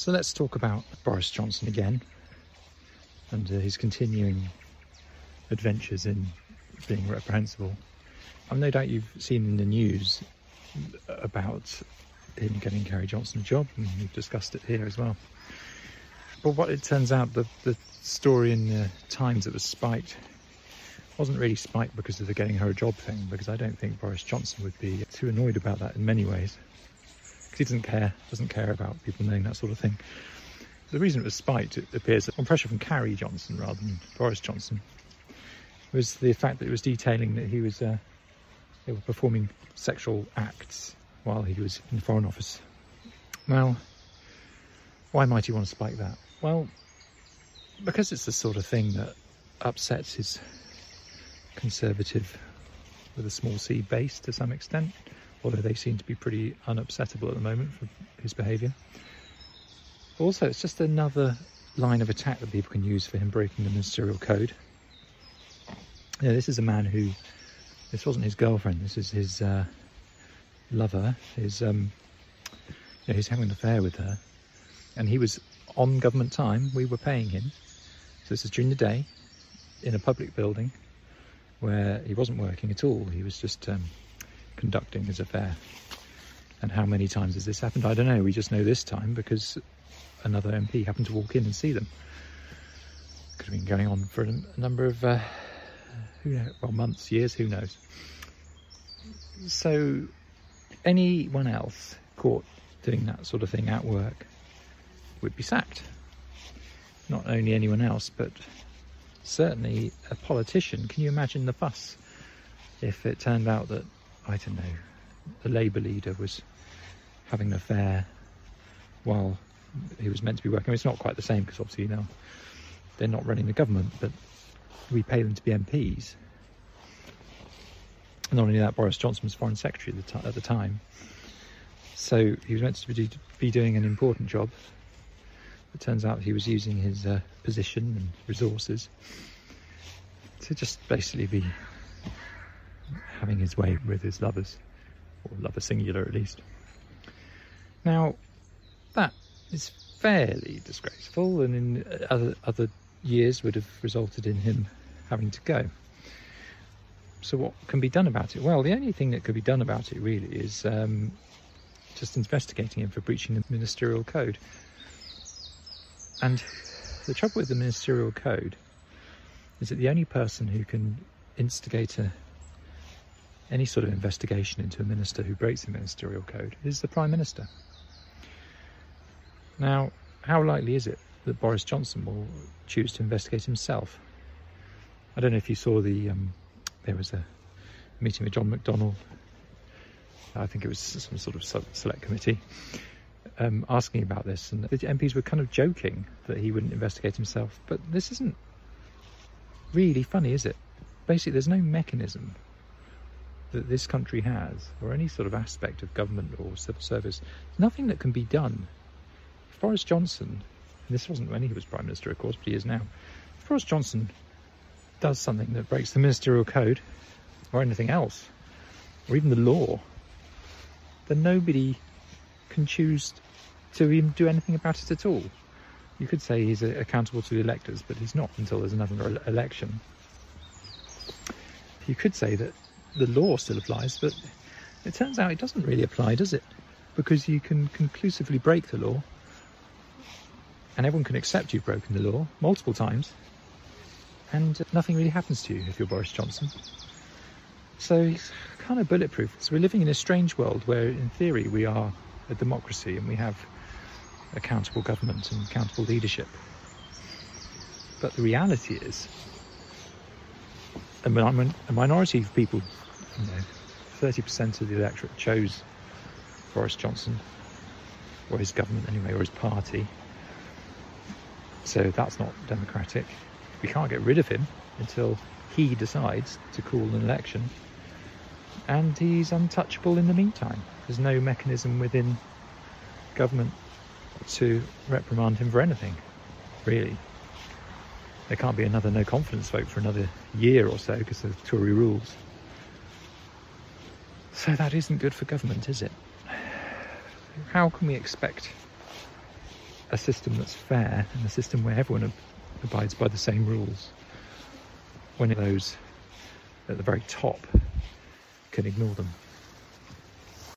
So let's talk about Boris Johnson again and uh, his continuing adventures in being reprehensible. I've no doubt you've seen in the news about him getting Carrie Johnson a job, and we've discussed it here as well. But what it turns out, the, the story in the Times that was spiked wasn't really spiked because of the getting her a job thing, because I don't think Boris Johnson would be too annoyed about that in many ways. He doesn't care, doesn't care about people knowing that sort of thing. The reason it was spiked, it appears, on pressure from Carrie Johnson rather than Boris Johnson, was the fact that it was detailing that he was uh, they were performing sexual acts while he was in the Foreign Office. Now, why might he want to spike that? Well, because it's the sort of thing that upsets his conservative with a small c base to some extent, although they seem to be pretty unupsettable at the moment for his behaviour. Also, it's just another line of attack that people can use for him breaking the ministerial code. Know, this is a man who, this wasn't his girlfriend, this is his uh, lover, his, um, you know, he's having an affair with her, and he was on government time, we were paying him. So this is during the day, in a public building, where he wasn't working at all, he was just um, conducting his affair. And how many times has this happened? I don't know. We just know this time because another MP happened to walk in and see them. Could have been going on for a, number of, uh, who knows, well, months, years, who knows. So anyone else caught doing that sort of thing at work would be sacked. Not only anyone else, but certainly a politician. Can you imagine the fuss if it turned out that, I don't know, the Labour leader was having an affair while he was meant to be working. It's not quite the same because obviously, now they're not running the government, but we pay them to be MPs. And not only that, Boris Johnson was Foreign Secretary at the, at the time. So he was meant to be, be doing an important job. It turns out he was using his uh, position and resources to just basically be having his way with his lovers, or lover singular at least. Now, that is fairly disgraceful, and in other other years would have resulted in him having to go. So, what can be done about it? Well, the only thing that could be done about it really is um, just investigating him for breaching the ministerial code. And the trouble with the ministerial code is that the only person who can instigate a, any sort of investigation into a minister who breaks the ministerial code is the Prime Minister. Now, how likely is it that Boris Johnson will choose to investigate himself? I don't know if you saw the, um, there was a meeting with John McDonnell, I think it was some sort of select committee, um, asking about this, and the MPs were kind of joking that he wouldn't investigate himself. But this isn't really funny, is it? Basically, there's no mechanism that this country has, or any sort of aspect of government or civil service, nothing that can be done If Boris Johnson, this wasn't when he was Prime Minister, of course, but he is now. If Boris Johnson does something that breaks the ministerial code or anything else, or even the law, then nobody can choose to even do anything about it at all. You could say he's accountable to the electors, but he's not until there's another election. You could say that the law still applies, but it turns out it doesn't really apply, does it? Because you can conclusively break the law and everyone can accept you've broken the law multiple times, and nothing really happens to you if you're Boris Johnson. So he's kind of bulletproof. So we're living in a strange world where, in theory, we are a democracy and we have accountable government and accountable leadership. But the reality is, a, a minority of people, you know, 30% of the electorate chose Boris Johnson, or his government anyway, or his party, so that's not democratic. We can't get rid of him until he decides to call an election. And he's untouchable in the meantime. There's no mechanism within government to reprimand him for anything, really. There can't be another no confidence vote for another year or so because of Tory rules. So that isn't good for government, is it? How can we expect a system that's fair and a system where everyone ab- abides by the same rules when those at the very top can ignore them.